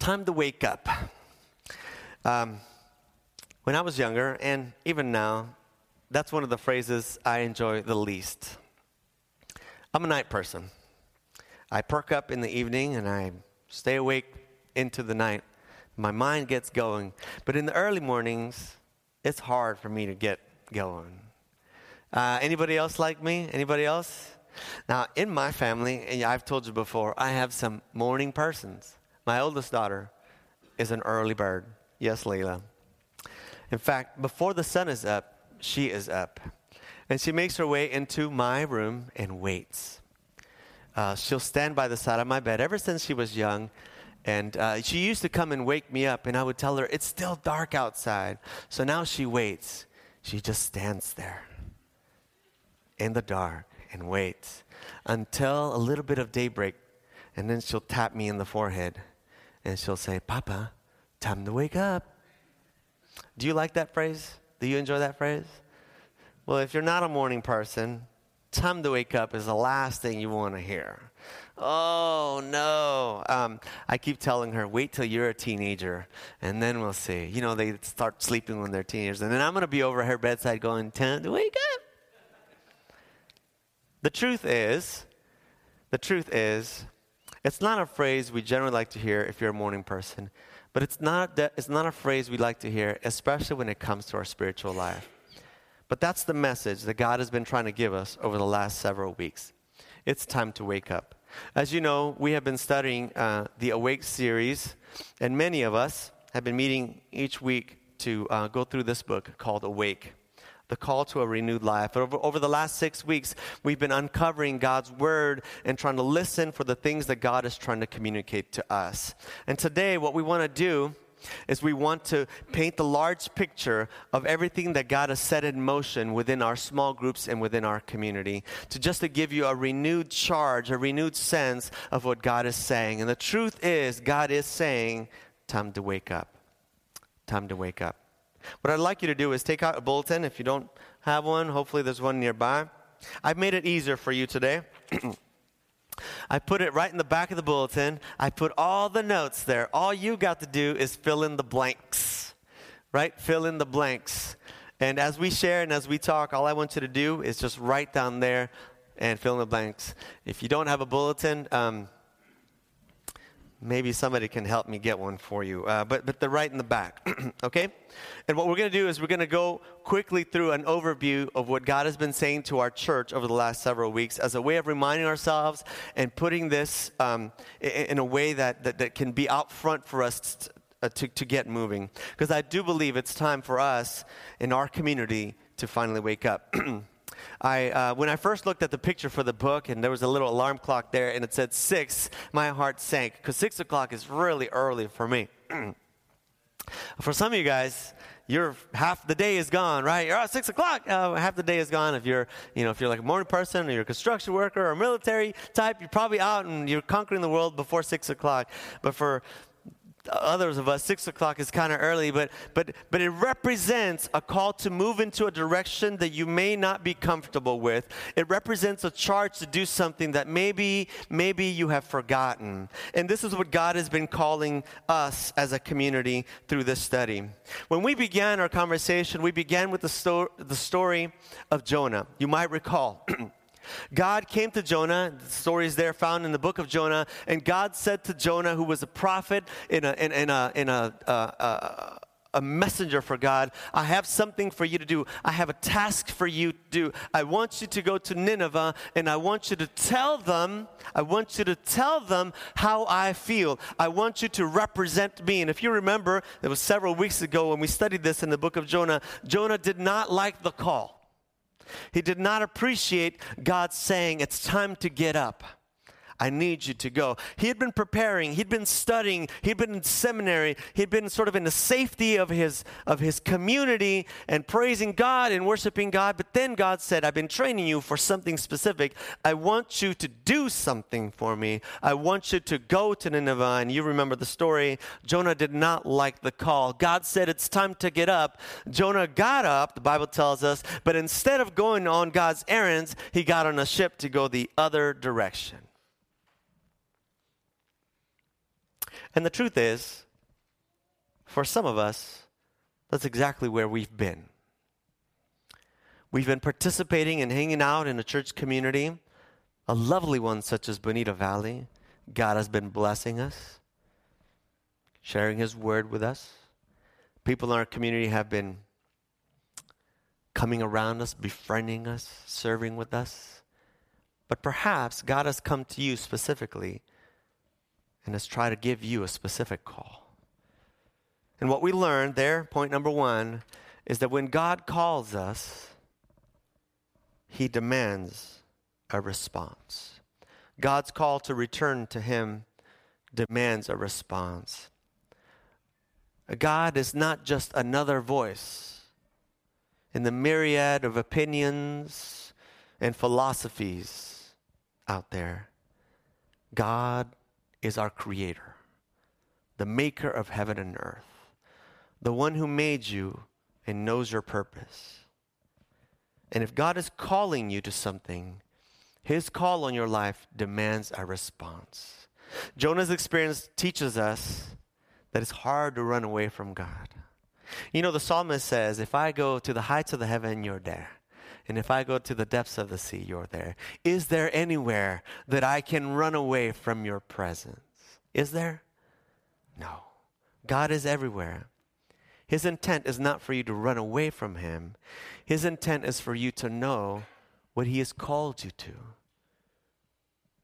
Time to wake up. Um, when I was younger, and even now, that's one of the phrases I enjoy the least. I'm a night person. I perk up in the evening and I stay awake into the night. My mind gets going. But in the early mornings, it's hard for me to get going. Uh, anybody else like me? Anybody else? Now, in my family, and I've told you before, I have some morning persons. My oldest daughter is an early bird. Yes, Leila. In fact, before the sun is up, she is up. And she makes her way into my room and waits. Uh, she'll stand by the side of my bed ever since she was young. And uh, she used to come and wake me up, and I would tell her, It's still dark outside. So now she waits. She just stands there in the dark and waits until a little bit of daybreak. And then she'll tap me in the forehead and she'll say, Papa, time to wake up. Do you like that phrase? Do you enjoy that phrase? Well, if you're not a morning person, time to wake up is the last thing you want to hear. Oh, no. Um, I keep telling her, wait till you're a teenager, and then we'll see. You know, they start sleeping when they're teenagers. And then I'm going to be over her bedside going, time to wake up. The truth is, the truth is, it's not a phrase we generally like to hear if you're a morning person, but it's not, it's not a phrase we like to hear, especially when it comes to our spiritual life. But that's the message that God has been trying to give us over the last several weeks. It's time to wake up. As you know, we have been studying uh, the Awake series, and many of us have been meeting each week to uh, go through this book called Awake the call to a renewed life. Over, over the last six weeks, we've been uncovering God's word and trying to listen for the things that God is trying to communicate to us. And today, what we want to do is we want to paint the large picture of everything that God has set in motion within our small groups and within our community to just to give you a renewed charge, a renewed sense of what God is saying. And the truth is, God is saying, time to wake up. Time to wake up. What I'd like you to do is take out a bulletin. If you don't have one, hopefully there's one nearby. I've made it easier for you today. I put it right in the back of the bulletin. I put all the notes there. All you got to do is fill in the blanks, right? Fill in the blanks. And as we share and as we talk, all I want you to do is just write down there and fill in the blanks. If you don't have a bulletin, um, maybe somebody can help me get one for you. Uh, but, but they're right in the back, okay? And what we're going to do is we're going to go quickly through an overview of what God has been saying to our church over the last several weeks as a way of reminding ourselves and putting this um, in, in, a way that, that, that, can be out front for us uh, to, to get moving. Because I do believe it's time for us in our community to finally wake up. I, uh, when I first looked at the picture for the book and there was a little alarm clock there and it said six, my heart sank because six o'clock is really early for me. for some of you guys, you're half the day is gone, right? You're at six o'clock. Uh, half the day is gone. If you're, you know, if you're like a morning person or you're a construction worker or military type, you're probably out and you're conquering the world before six o'clock. But for others of us, six o'clock is kind of early, but, but, but it represents a call to move into a direction that you may not be comfortable with. It represents a charge to do something that maybe, maybe you have forgotten. And this is what God has been calling us as a community through this study. When we began our conversation, we began with the, sto- the story of Jonah. You might recall. God came to Jonah, the story is there found in the book of Jonah, and God said to Jonah, who was a prophet in a, in, in a, in a, a messenger for God, I have something for you to do. I have a task for you to do. I want you to go to Nineveh and I want you to tell them, I want you to tell them how I feel. I want you to represent me. And if you remember, it was several weeks ago when we studied this in the book of Jonah, Jonah did not like the call. He did not appreciate God saying, It's time to get up. I need you to go. He had been preparing, he'd been studying, he'd been in seminary, he'd been sort of in the safety of his of his community and praising God and worshiping God. But then God said, I've been training you for something specific. I want you to do something for me. I want you to go to Nineveh. And you remember the story. Jonah did not like the call. God said, It's time to get up. Jonah got up, the Bible tells us, but instead of going on God's errands, he got on a ship to go the other direction. And the truth is, for some of us, that's exactly where we've been. We've been participating and hanging out in a church community, a lovely one such as Bonita Valley. God has been blessing us, sharing His word with us. People in our community have been coming around us, befriending us, serving with us. But perhaps God has come to you specifically and has tried to give you a specific call. And what we learned there, point number one, is that when God calls us, he demands a response. God's call to return to Him demands a response. God is not just another voice in the myriad of opinions and philosophies out there. God is our creator, the maker of heaven and earth, the one who made you and knows your purpose. And if God is calling you to something, his call on your life demands a response. Jonah's experience teaches us that it's hard to run away from God. You know, the psalmist says, If I go to the heights of the heaven, you're there. And if I go to the depths of the sea, you're there. Is there anywhere that I can run away from your presence? Is there? No. God is everywhere. His intent is not for you to run away from Him, His intent is for you to know what He has called you to.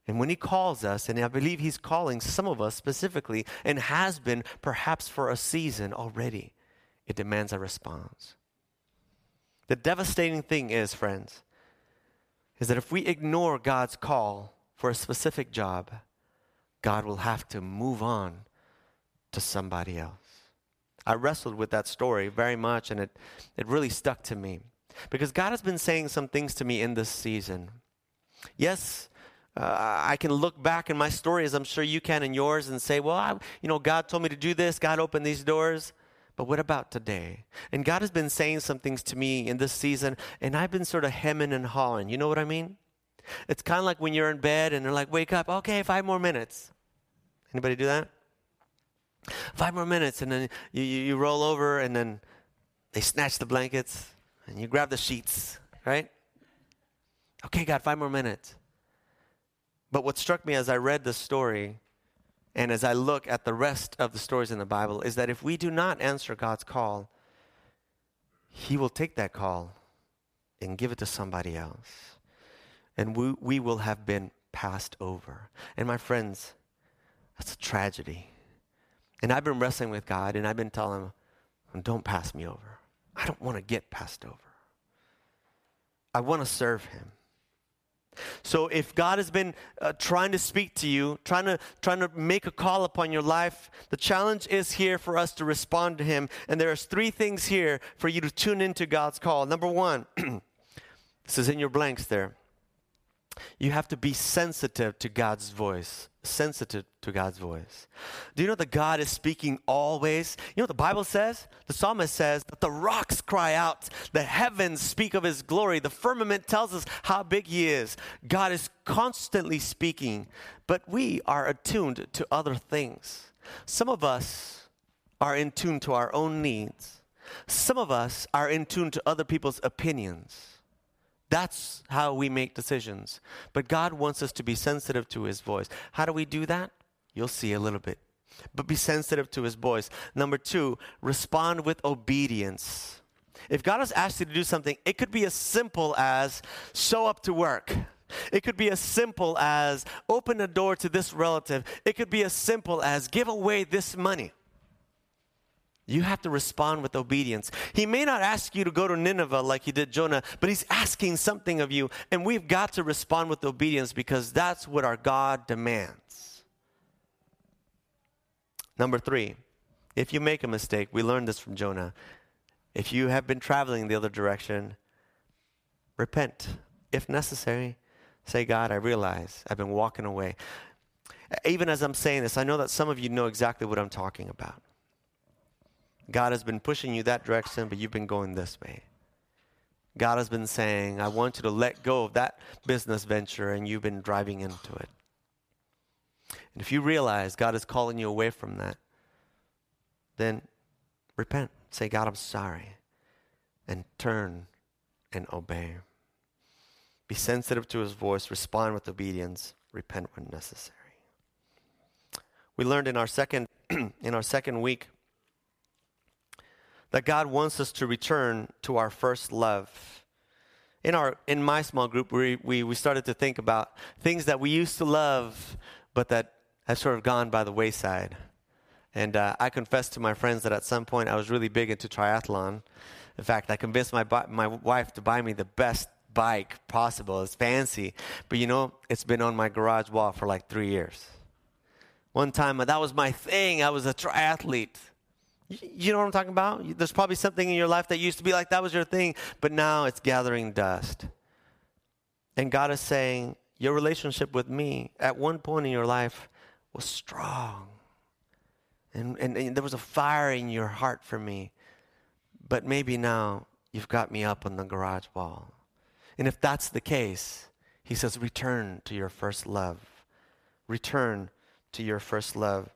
And when He calls us, and I believe He's calling some of us specifically, and has been perhaps for a season already, it demands a response. The devastating thing is, friends, is that if we ignore God's call for a specific job, God will have to move on to somebody else. I wrestled with that story very much, and it, it really stuck to me. Because God has been saying some things to me in this season. Yes, uh, I can look back in my story, as I'm sure you can in yours, and say, well, I, you know, God told me to do this, God opened these doors. But what about today? And God has been saying some things to me in this season, and I've been sort of hemming and hawing. You know what I mean? It's kind of like when you're in bed and they're like, wake up, okay, five more minutes. Anybody do that? Five more minutes, and then you, you, you roll over, and then they snatch the blankets, and you grab the sheets, right? Okay, God, five more minutes. But what struck me as I read the story and as I look at the rest of the stories in the Bible is that if we do not answer God's call, He will take that call and give it to somebody else. And we, we will have been passed over. And my friends, that's a tragedy. And I've been wrestling with God and I've been telling him, don't pass me over. I don't want to get passed over. I want to serve him. So if God has been uh, trying to speak to you, trying to trying to make a call upon your life, the challenge is here for us to respond to him. And there's three things here for you to tune into God's call. Number 1, this is in your blanks there. You have to be sensitive to God's voice. Sensitive to God's voice. Do you know that God is speaking always? You know what the Bible says? The psalmist says that the rocks cry out, the heavens speak of his glory, the firmament tells us how big he is. God is constantly speaking, but we are attuned to other things. Some of us are in tune to our own needs, some of us are in tune to other people's opinions. That's how we make decisions. But God wants us to be sensitive to His voice. How do we do that? You'll see a little bit. But be sensitive to His voice. Number two, respond with obedience. If God has asked you to do something, it could be as simple as show up to work. It could be as simple as open a door to this relative. It could be as simple as give away this money. You have to respond with obedience. He may not ask you to go to Nineveh like he did Jonah, but he's asking something of you, and we've got to respond with obedience because that's what our God demands. Number three, if you make a mistake, we learned this from Jonah. If you have been traveling the other direction, repent. If necessary, say, God, I realize I've been walking away. Even as I'm saying this, I know that some of you know exactly what I'm talking about. God has been pushing you that direction, but you've been going this way. God has been saying, I want you to let go of that business venture, and you've been driving into it. And if you realize God is calling you away from that, then repent. Say, God, I'm sorry. And turn and obey. Be sensitive to his voice, respond with obedience, repent when necessary. We learned in our second in our second week that God wants us to return to our first love. In our in my small group, we, we, we started to think about things that we used to love, but that have sort of gone by the wayside. And uh, I confessed to my friends that at some point I was really big into triathlon. In fact, I convinced my, my wife to buy me the best bike possible. It's fancy. But you know, it's been on my garage wall for like three years. One time, that was my thing. I was a triathlete. You know what I'm talking about? There's probably something in your life that used to be like that was your thing, but now it's gathering dust. And God is saying, Your relationship with me at one point in your life was strong. And, and, and there was a fire in your heart for me. But maybe now you've got me up on the garage wall. And if that's the case, he says, return to your first love. Return to your first love.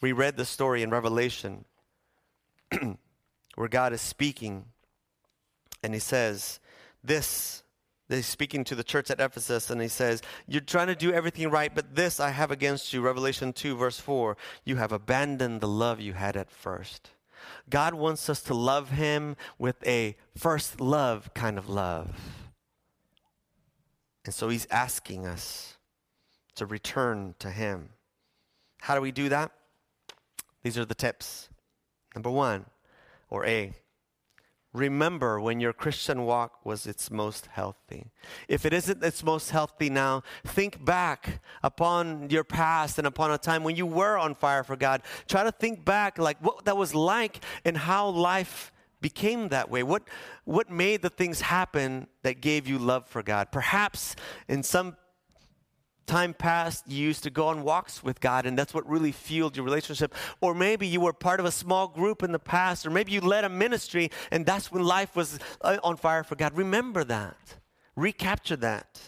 We read the story in Revelation where God is speaking and he says, This, he's speaking to the church at Ephesus and he says, You're trying to do everything right, but this I have against you. Revelation 2, verse 4. You have abandoned the love you had at first. God wants us to love him with a first love kind of love. And so he's asking us to return to him. How do we do that? These are the tips. Number one, or A, remember when your Christian walk was its most healthy. If it isn't its most healthy now, think back upon your past and upon a time when you were on fire for God. Try to think back like what that was like and how life became that way? What, what made the things happen that gave you love for God? Perhaps in some time past you used to go on walks with God and that's what really fueled your relationship. Or maybe you were part of a small group in the past, or maybe you led a ministry and that's when life was uh, on fire for God. Remember that, recapture that.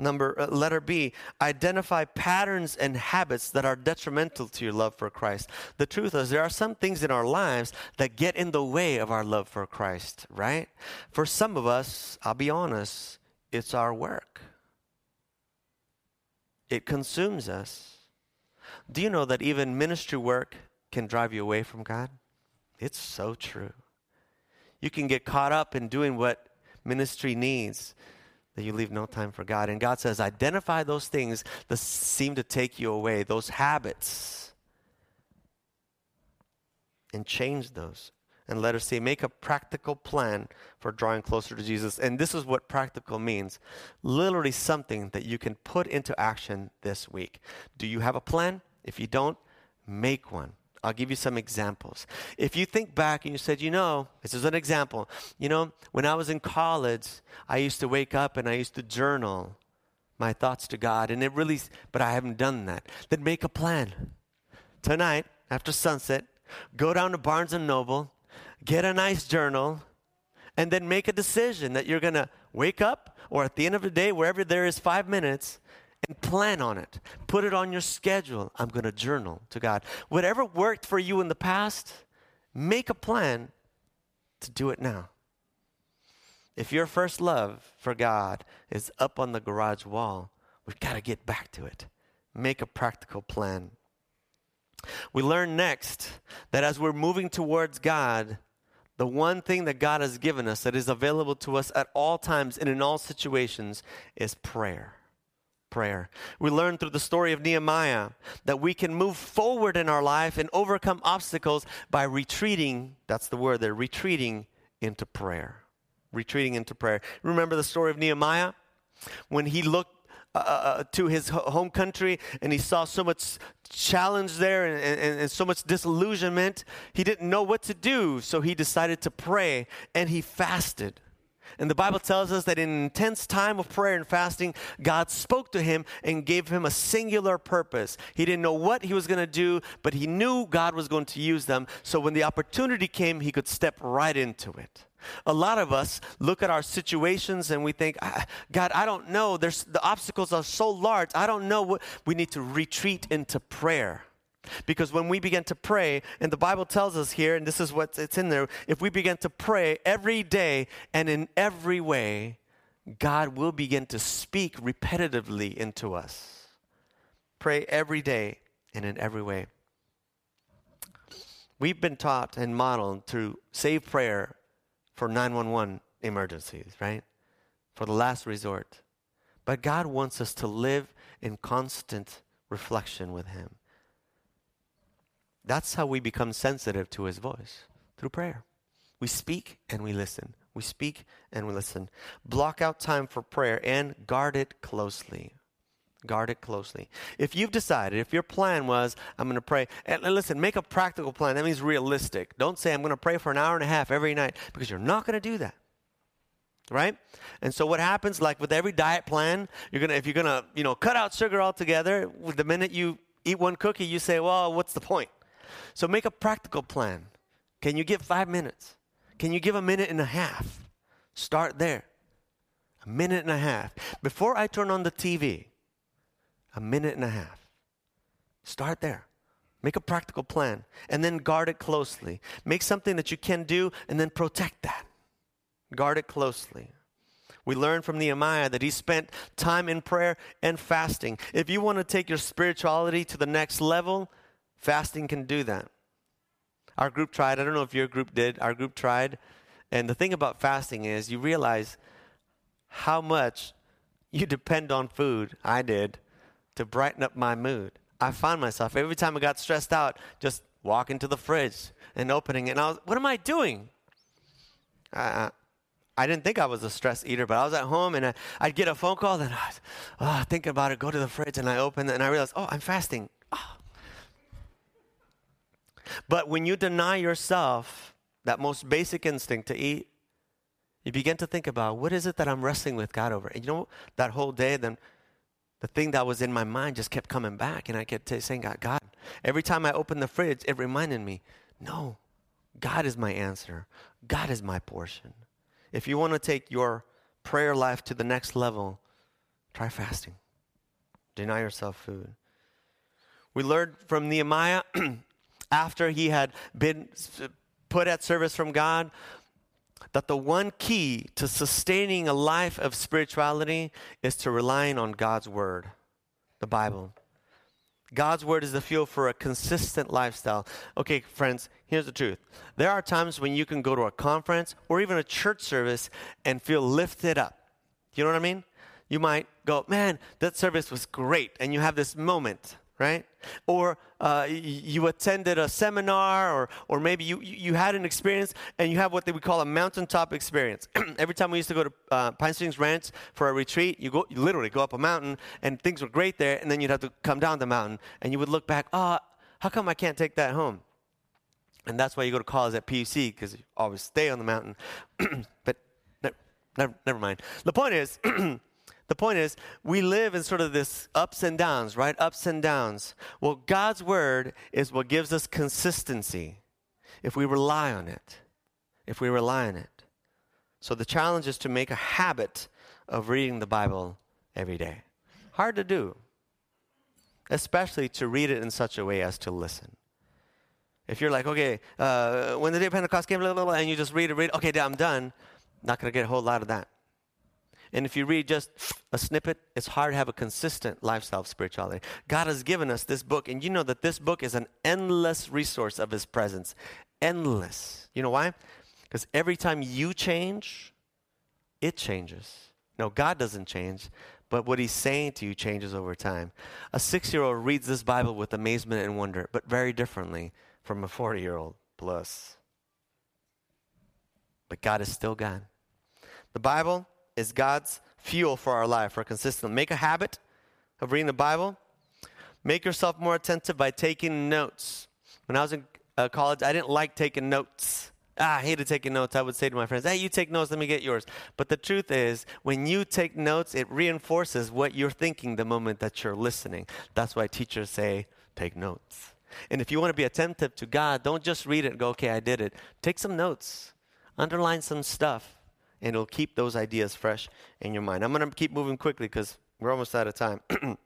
Number uh, letter B, identify patterns and habits that are detrimental to your love for Christ. The truth is there are some things in our lives that get in the way of our love for Christ, right? For some of us, I'll be honest, it's our work. It consumes us. Do you know that even ministry work can drive you away from God? It's so true. You can get caught up in doing what ministry needs that you leave no time for God. And God says, identify those things that seem to take you away, those habits, and change those. And let us say, make a practical plan for drawing closer to Jesus. And this is what practical means literally something that you can put into action this week. Do you have a plan? If you don't, make one. I'll give you some examples. If you think back and you said, you know, this is an example. You know, when I was in college, I used to wake up and I used to journal my thoughts to God, and it really, but I haven't done that. Then make a plan. Tonight, after sunset, go down to Barnes and Noble, get a nice journal, and then make a decision that you're going to wake up or at the end of the day, wherever there is five minutes, and plan on it. Put it on your schedule. I'm going to journal to God. Whatever worked for you in the past, make a plan to do it now. If your first love for God is up on the garage wall, we've got to get back to it. Make a practical plan. We learn next that as we're moving towards God, the one thing that God has given us that is available to us at all times and in all situations is prayer prayer. We learn through the story of Nehemiah that we can move forward in our life and overcome obstacles by retreating, that's the word there, retreating into prayer. Retreating into prayer. Remember the story of Nehemiah? When he looked uh, uh, uh to his home country and he saw so much challenge there and, and, and so much disillusionment, he didn't know what to do. So he decided to pray and he fasted. And the Bible tells us that in an intense time of prayer and fasting, God spoke to him and gave him a singular purpose. He didn't know what he was going to do, but he knew God was going to use them. So when the opportunity came, he could step right into it. A lot of us look at our situations and we think, ah, God, I don't know. There's, the obstacles are so large. I don't know what. We need to retreat into prayer. Because when we begin to pray, and the Bible tells us here, and this is what it's in there, if we begin to pray every day and in every way, God will begin to speak repetitively into us. Pray every day and in every way. We've been taught and modeled to save prayer for 911 emergencies, right? For the last resort. But God wants us to live in constant reflection with Him. That's how we become sensitive to his voice through prayer. We speak and we listen. We speak and we listen. Block out time for prayer and guard it closely. Guard it closely. If you've decided, if your plan was, I'm going to pray, and listen, make a practical plan. That means realistic. Don't say, I'm going to pray for an hour and a half every night, because you're not going to do that. Right? And so what happens, like with every diet plan, you're gonna if you're gonna, you know, cut out sugar altogether, the minute you eat one cookie, you say, Well, what's the point? So make a practical plan. Can you give five minutes? Can you give a minute and a half? Start there. A minute and a half. Before I turn on the TV, a minute and a half. Start there. Make a practical plan and then guard it closely. Make something that you can do and then protect that. Guard it closely. We learn from Nehemiah that he spent time in prayer and fasting. If you want to take your spirituality to the next level, Fasting can do that. Our group tried. I don't know if your group did. Our group tried. And the thing about fasting is you realize how much you depend on food. I did to brighten up my mood. I found myself every time I got stressed out, just walking to the fridge and opening it. And I was, what am I doing? I, I didn't think I was a stress eater, but I was at home and I, would get a phone call, and I was oh, about it, go to the fridge, and I open it, and I realized, oh, I'm fasting. Oh, but when you deny yourself that most basic instinct to eat, you begin to think about what is it that I'm wrestling with God over? And you know, that whole day, then the thing that was in my mind just kept coming back. And I kept saying, God, God, every time I opened the fridge, it reminded me, no, God is my answer. God is my portion. If you want to take your prayer life to the next level, try fasting. Deny yourself food. We learned from Nehemiah after he had been put at service from God, that the one key to sustaining a life of spirituality is to relying on God's word, the Bible. God's word is the fuel for a consistent lifestyle. Okay, friends, here's the truth. There are times when you can go to a conference or even a church service and feel lifted up. You know what I mean? You might go, man, that service was great. And you have this moment right? Or uh, you attended a seminar, or, or maybe you, you had an experience and you have what they would call a mountaintop experience. Every time we used to go to uh, Pine Springs Ranch for a retreat, you, go, you literally go up a mountain and things were great there, and then you'd have to come down the mountain and you would look back, oh, how come I can't take that home? And that's why you go to college at PUC because you always stay on the mountain. but never, never mind. The point is, The point is, we live in sort of this ups and downs, right? Ups and downs. Well, God's word is what gives us consistency if we rely on it. If we rely on it. So the challenge is to make a habit of reading the Bible every day. Hard to do, especially to read it in such a way as to listen. If you're like, okay, uh, when the day of Pentecost came, blah, blah, blah, and you just read it, read, okay, I'm done, not going to get a whole lot of that. And if you read just a snippet, it's hard to have a consistent lifestyle of spirituality. God has given us this book, and you know that this book is an endless resource of His presence. Endless. You know why? Because every time you change, it changes. No, God doesn't change, but what He's saying to you changes over time. A six year old reads this Bible with amazement and wonder, but very differently from a 40 year old plus. But God is still God. The Bible is God's fuel for our life, for consistent. Make a habit of reading the Bible. Make yourself more attentive by taking notes. When I was in uh, college, I didn't like taking notes Ah, I hated taking notes. I would say to my friends, hey, you take notes, let me get yours. But the truth is, when you take notes, it reinforces what you're thinking the moment that you're listening. That's why teachers say, take notes. And if you want to be attentive to God, don't just read it and go, okay, I did it. Take some notes, underline some stuff, and it'll keep those ideas fresh in your mind. I'm going to keep moving quickly because we're almost out of time.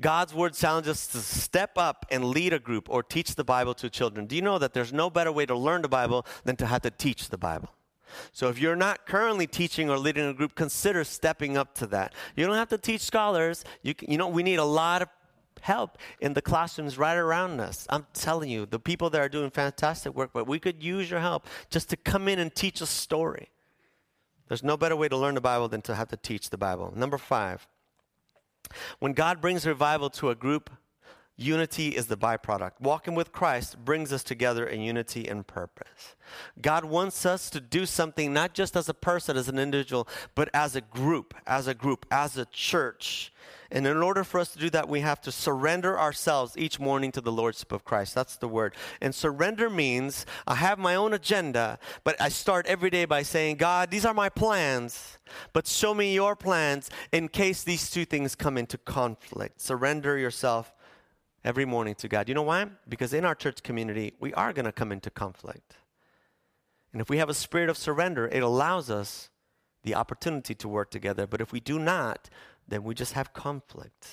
God's word challenges us to step up and lead a group or teach the Bible to children. Do you know that there's no better way to learn the Bible than to have to teach the Bible? So if you're not currently teaching or leading a group, consider stepping up to that. You don't have to teach scholars. You, you know, we need a lot of help in the classrooms right around us. I'm telling you, the people that are doing fantastic work, but we could use your help just to come in and teach a story. There's no better way to learn the Bible than to have to teach the Bible. Number five, when God brings revival to a group, unity is the byproduct. Walking with Christ brings us together in unity and purpose. God wants us to do something not just as a person, as an individual, but as a group, as a group, as a church. And in order for us to do that, we have to surrender ourselves each morning to the Lordship of Christ. That's the word. And surrender means I have my own agenda, but I start every day by saying, God, these are my plans, but show me your plans in case these two things come into conflict. Surrender yourself every morning to God. You know why? Because in our church community, we are going to come into conflict. And if we have a spirit of surrender, it allows us the opportunity to work together. But if we do not, then we just have conflict.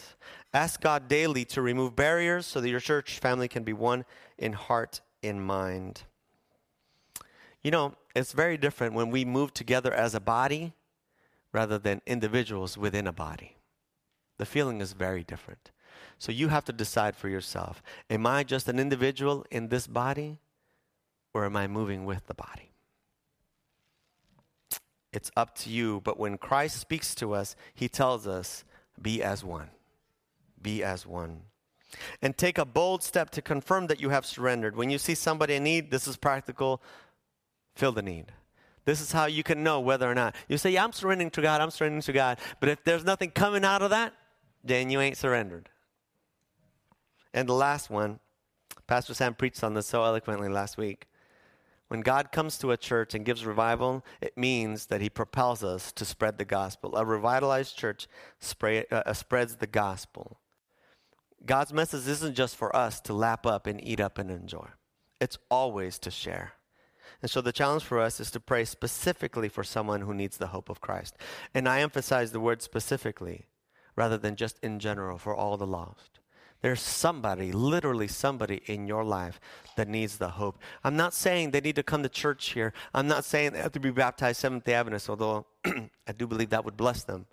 Ask God daily to remove barriers so that your church family can be one in heart and mind. You know, it's very different when we move together as a body rather than individuals within a body. The feeling is very different. So you have to decide for yourself Am I just an individual in this body or am I moving with the body? It's up to you. But when Christ speaks to us, he tells us, be as one. Be as one. And take a bold step to confirm that you have surrendered. When you see somebody in need, this is practical. Fill the need. This is how you can know whether or not. You say, yeah, I'm surrendering to God, I'm surrendering to God. But if there's nothing coming out of that, then you ain't surrendered. And the last one, Pastor Sam preached on this so eloquently last week. When God comes to a church and gives revival, it means that He propels us to spread the gospel. A revitalized church spray, uh, spreads the gospel. God's message isn't just for us to lap up and eat up and enjoy, it's always to share. And so the challenge for us is to pray specifically for someone who needs the hope of Christ. And I emphasize the word specifically rather than just in general for all the lost. There's somebody, literally somebody in your life that needs the hope. I'm not saying they need to come to church here. I'm not saying they have to be baptized Seventh day Adventist, although I do believe that would bless them.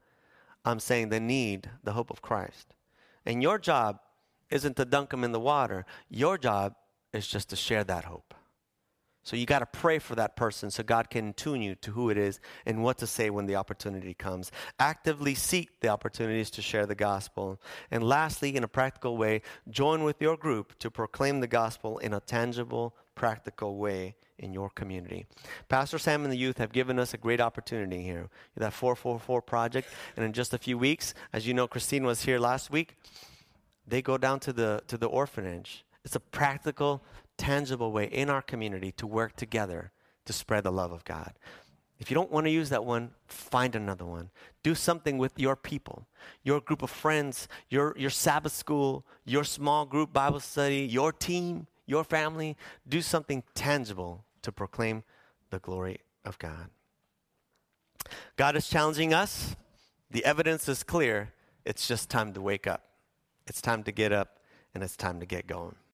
I'm saying they need the hope of Christ. And your job isn't to dunk them in the water, your job is just to share that hope. So you got to pray for that person so God can tune you to who it is and what to say when the opportunity comes. Actively seek the opportunities to share the gospel. And lastly, in a practical way, join with your group to proclaim the gospel in a tangible, practical way in your community. Pastor Sam and the youth have given us a great opportunity here. That 444 project. And in just a few weeks, as you know, Christine was here last week, they go down to the, to the orphanage. It's a practical tangible way in our community to work together to spread the love of God. If you don't want to use that one, find another one. Do something with your people, your group of friends, your, your Sabbath school, your small group Bible study, your team, your family. Do something tangible to proclaim the glory of God. God is challenging us. The evidence is clear. It's just time to wake up. It's time to get up, and it's time to get going.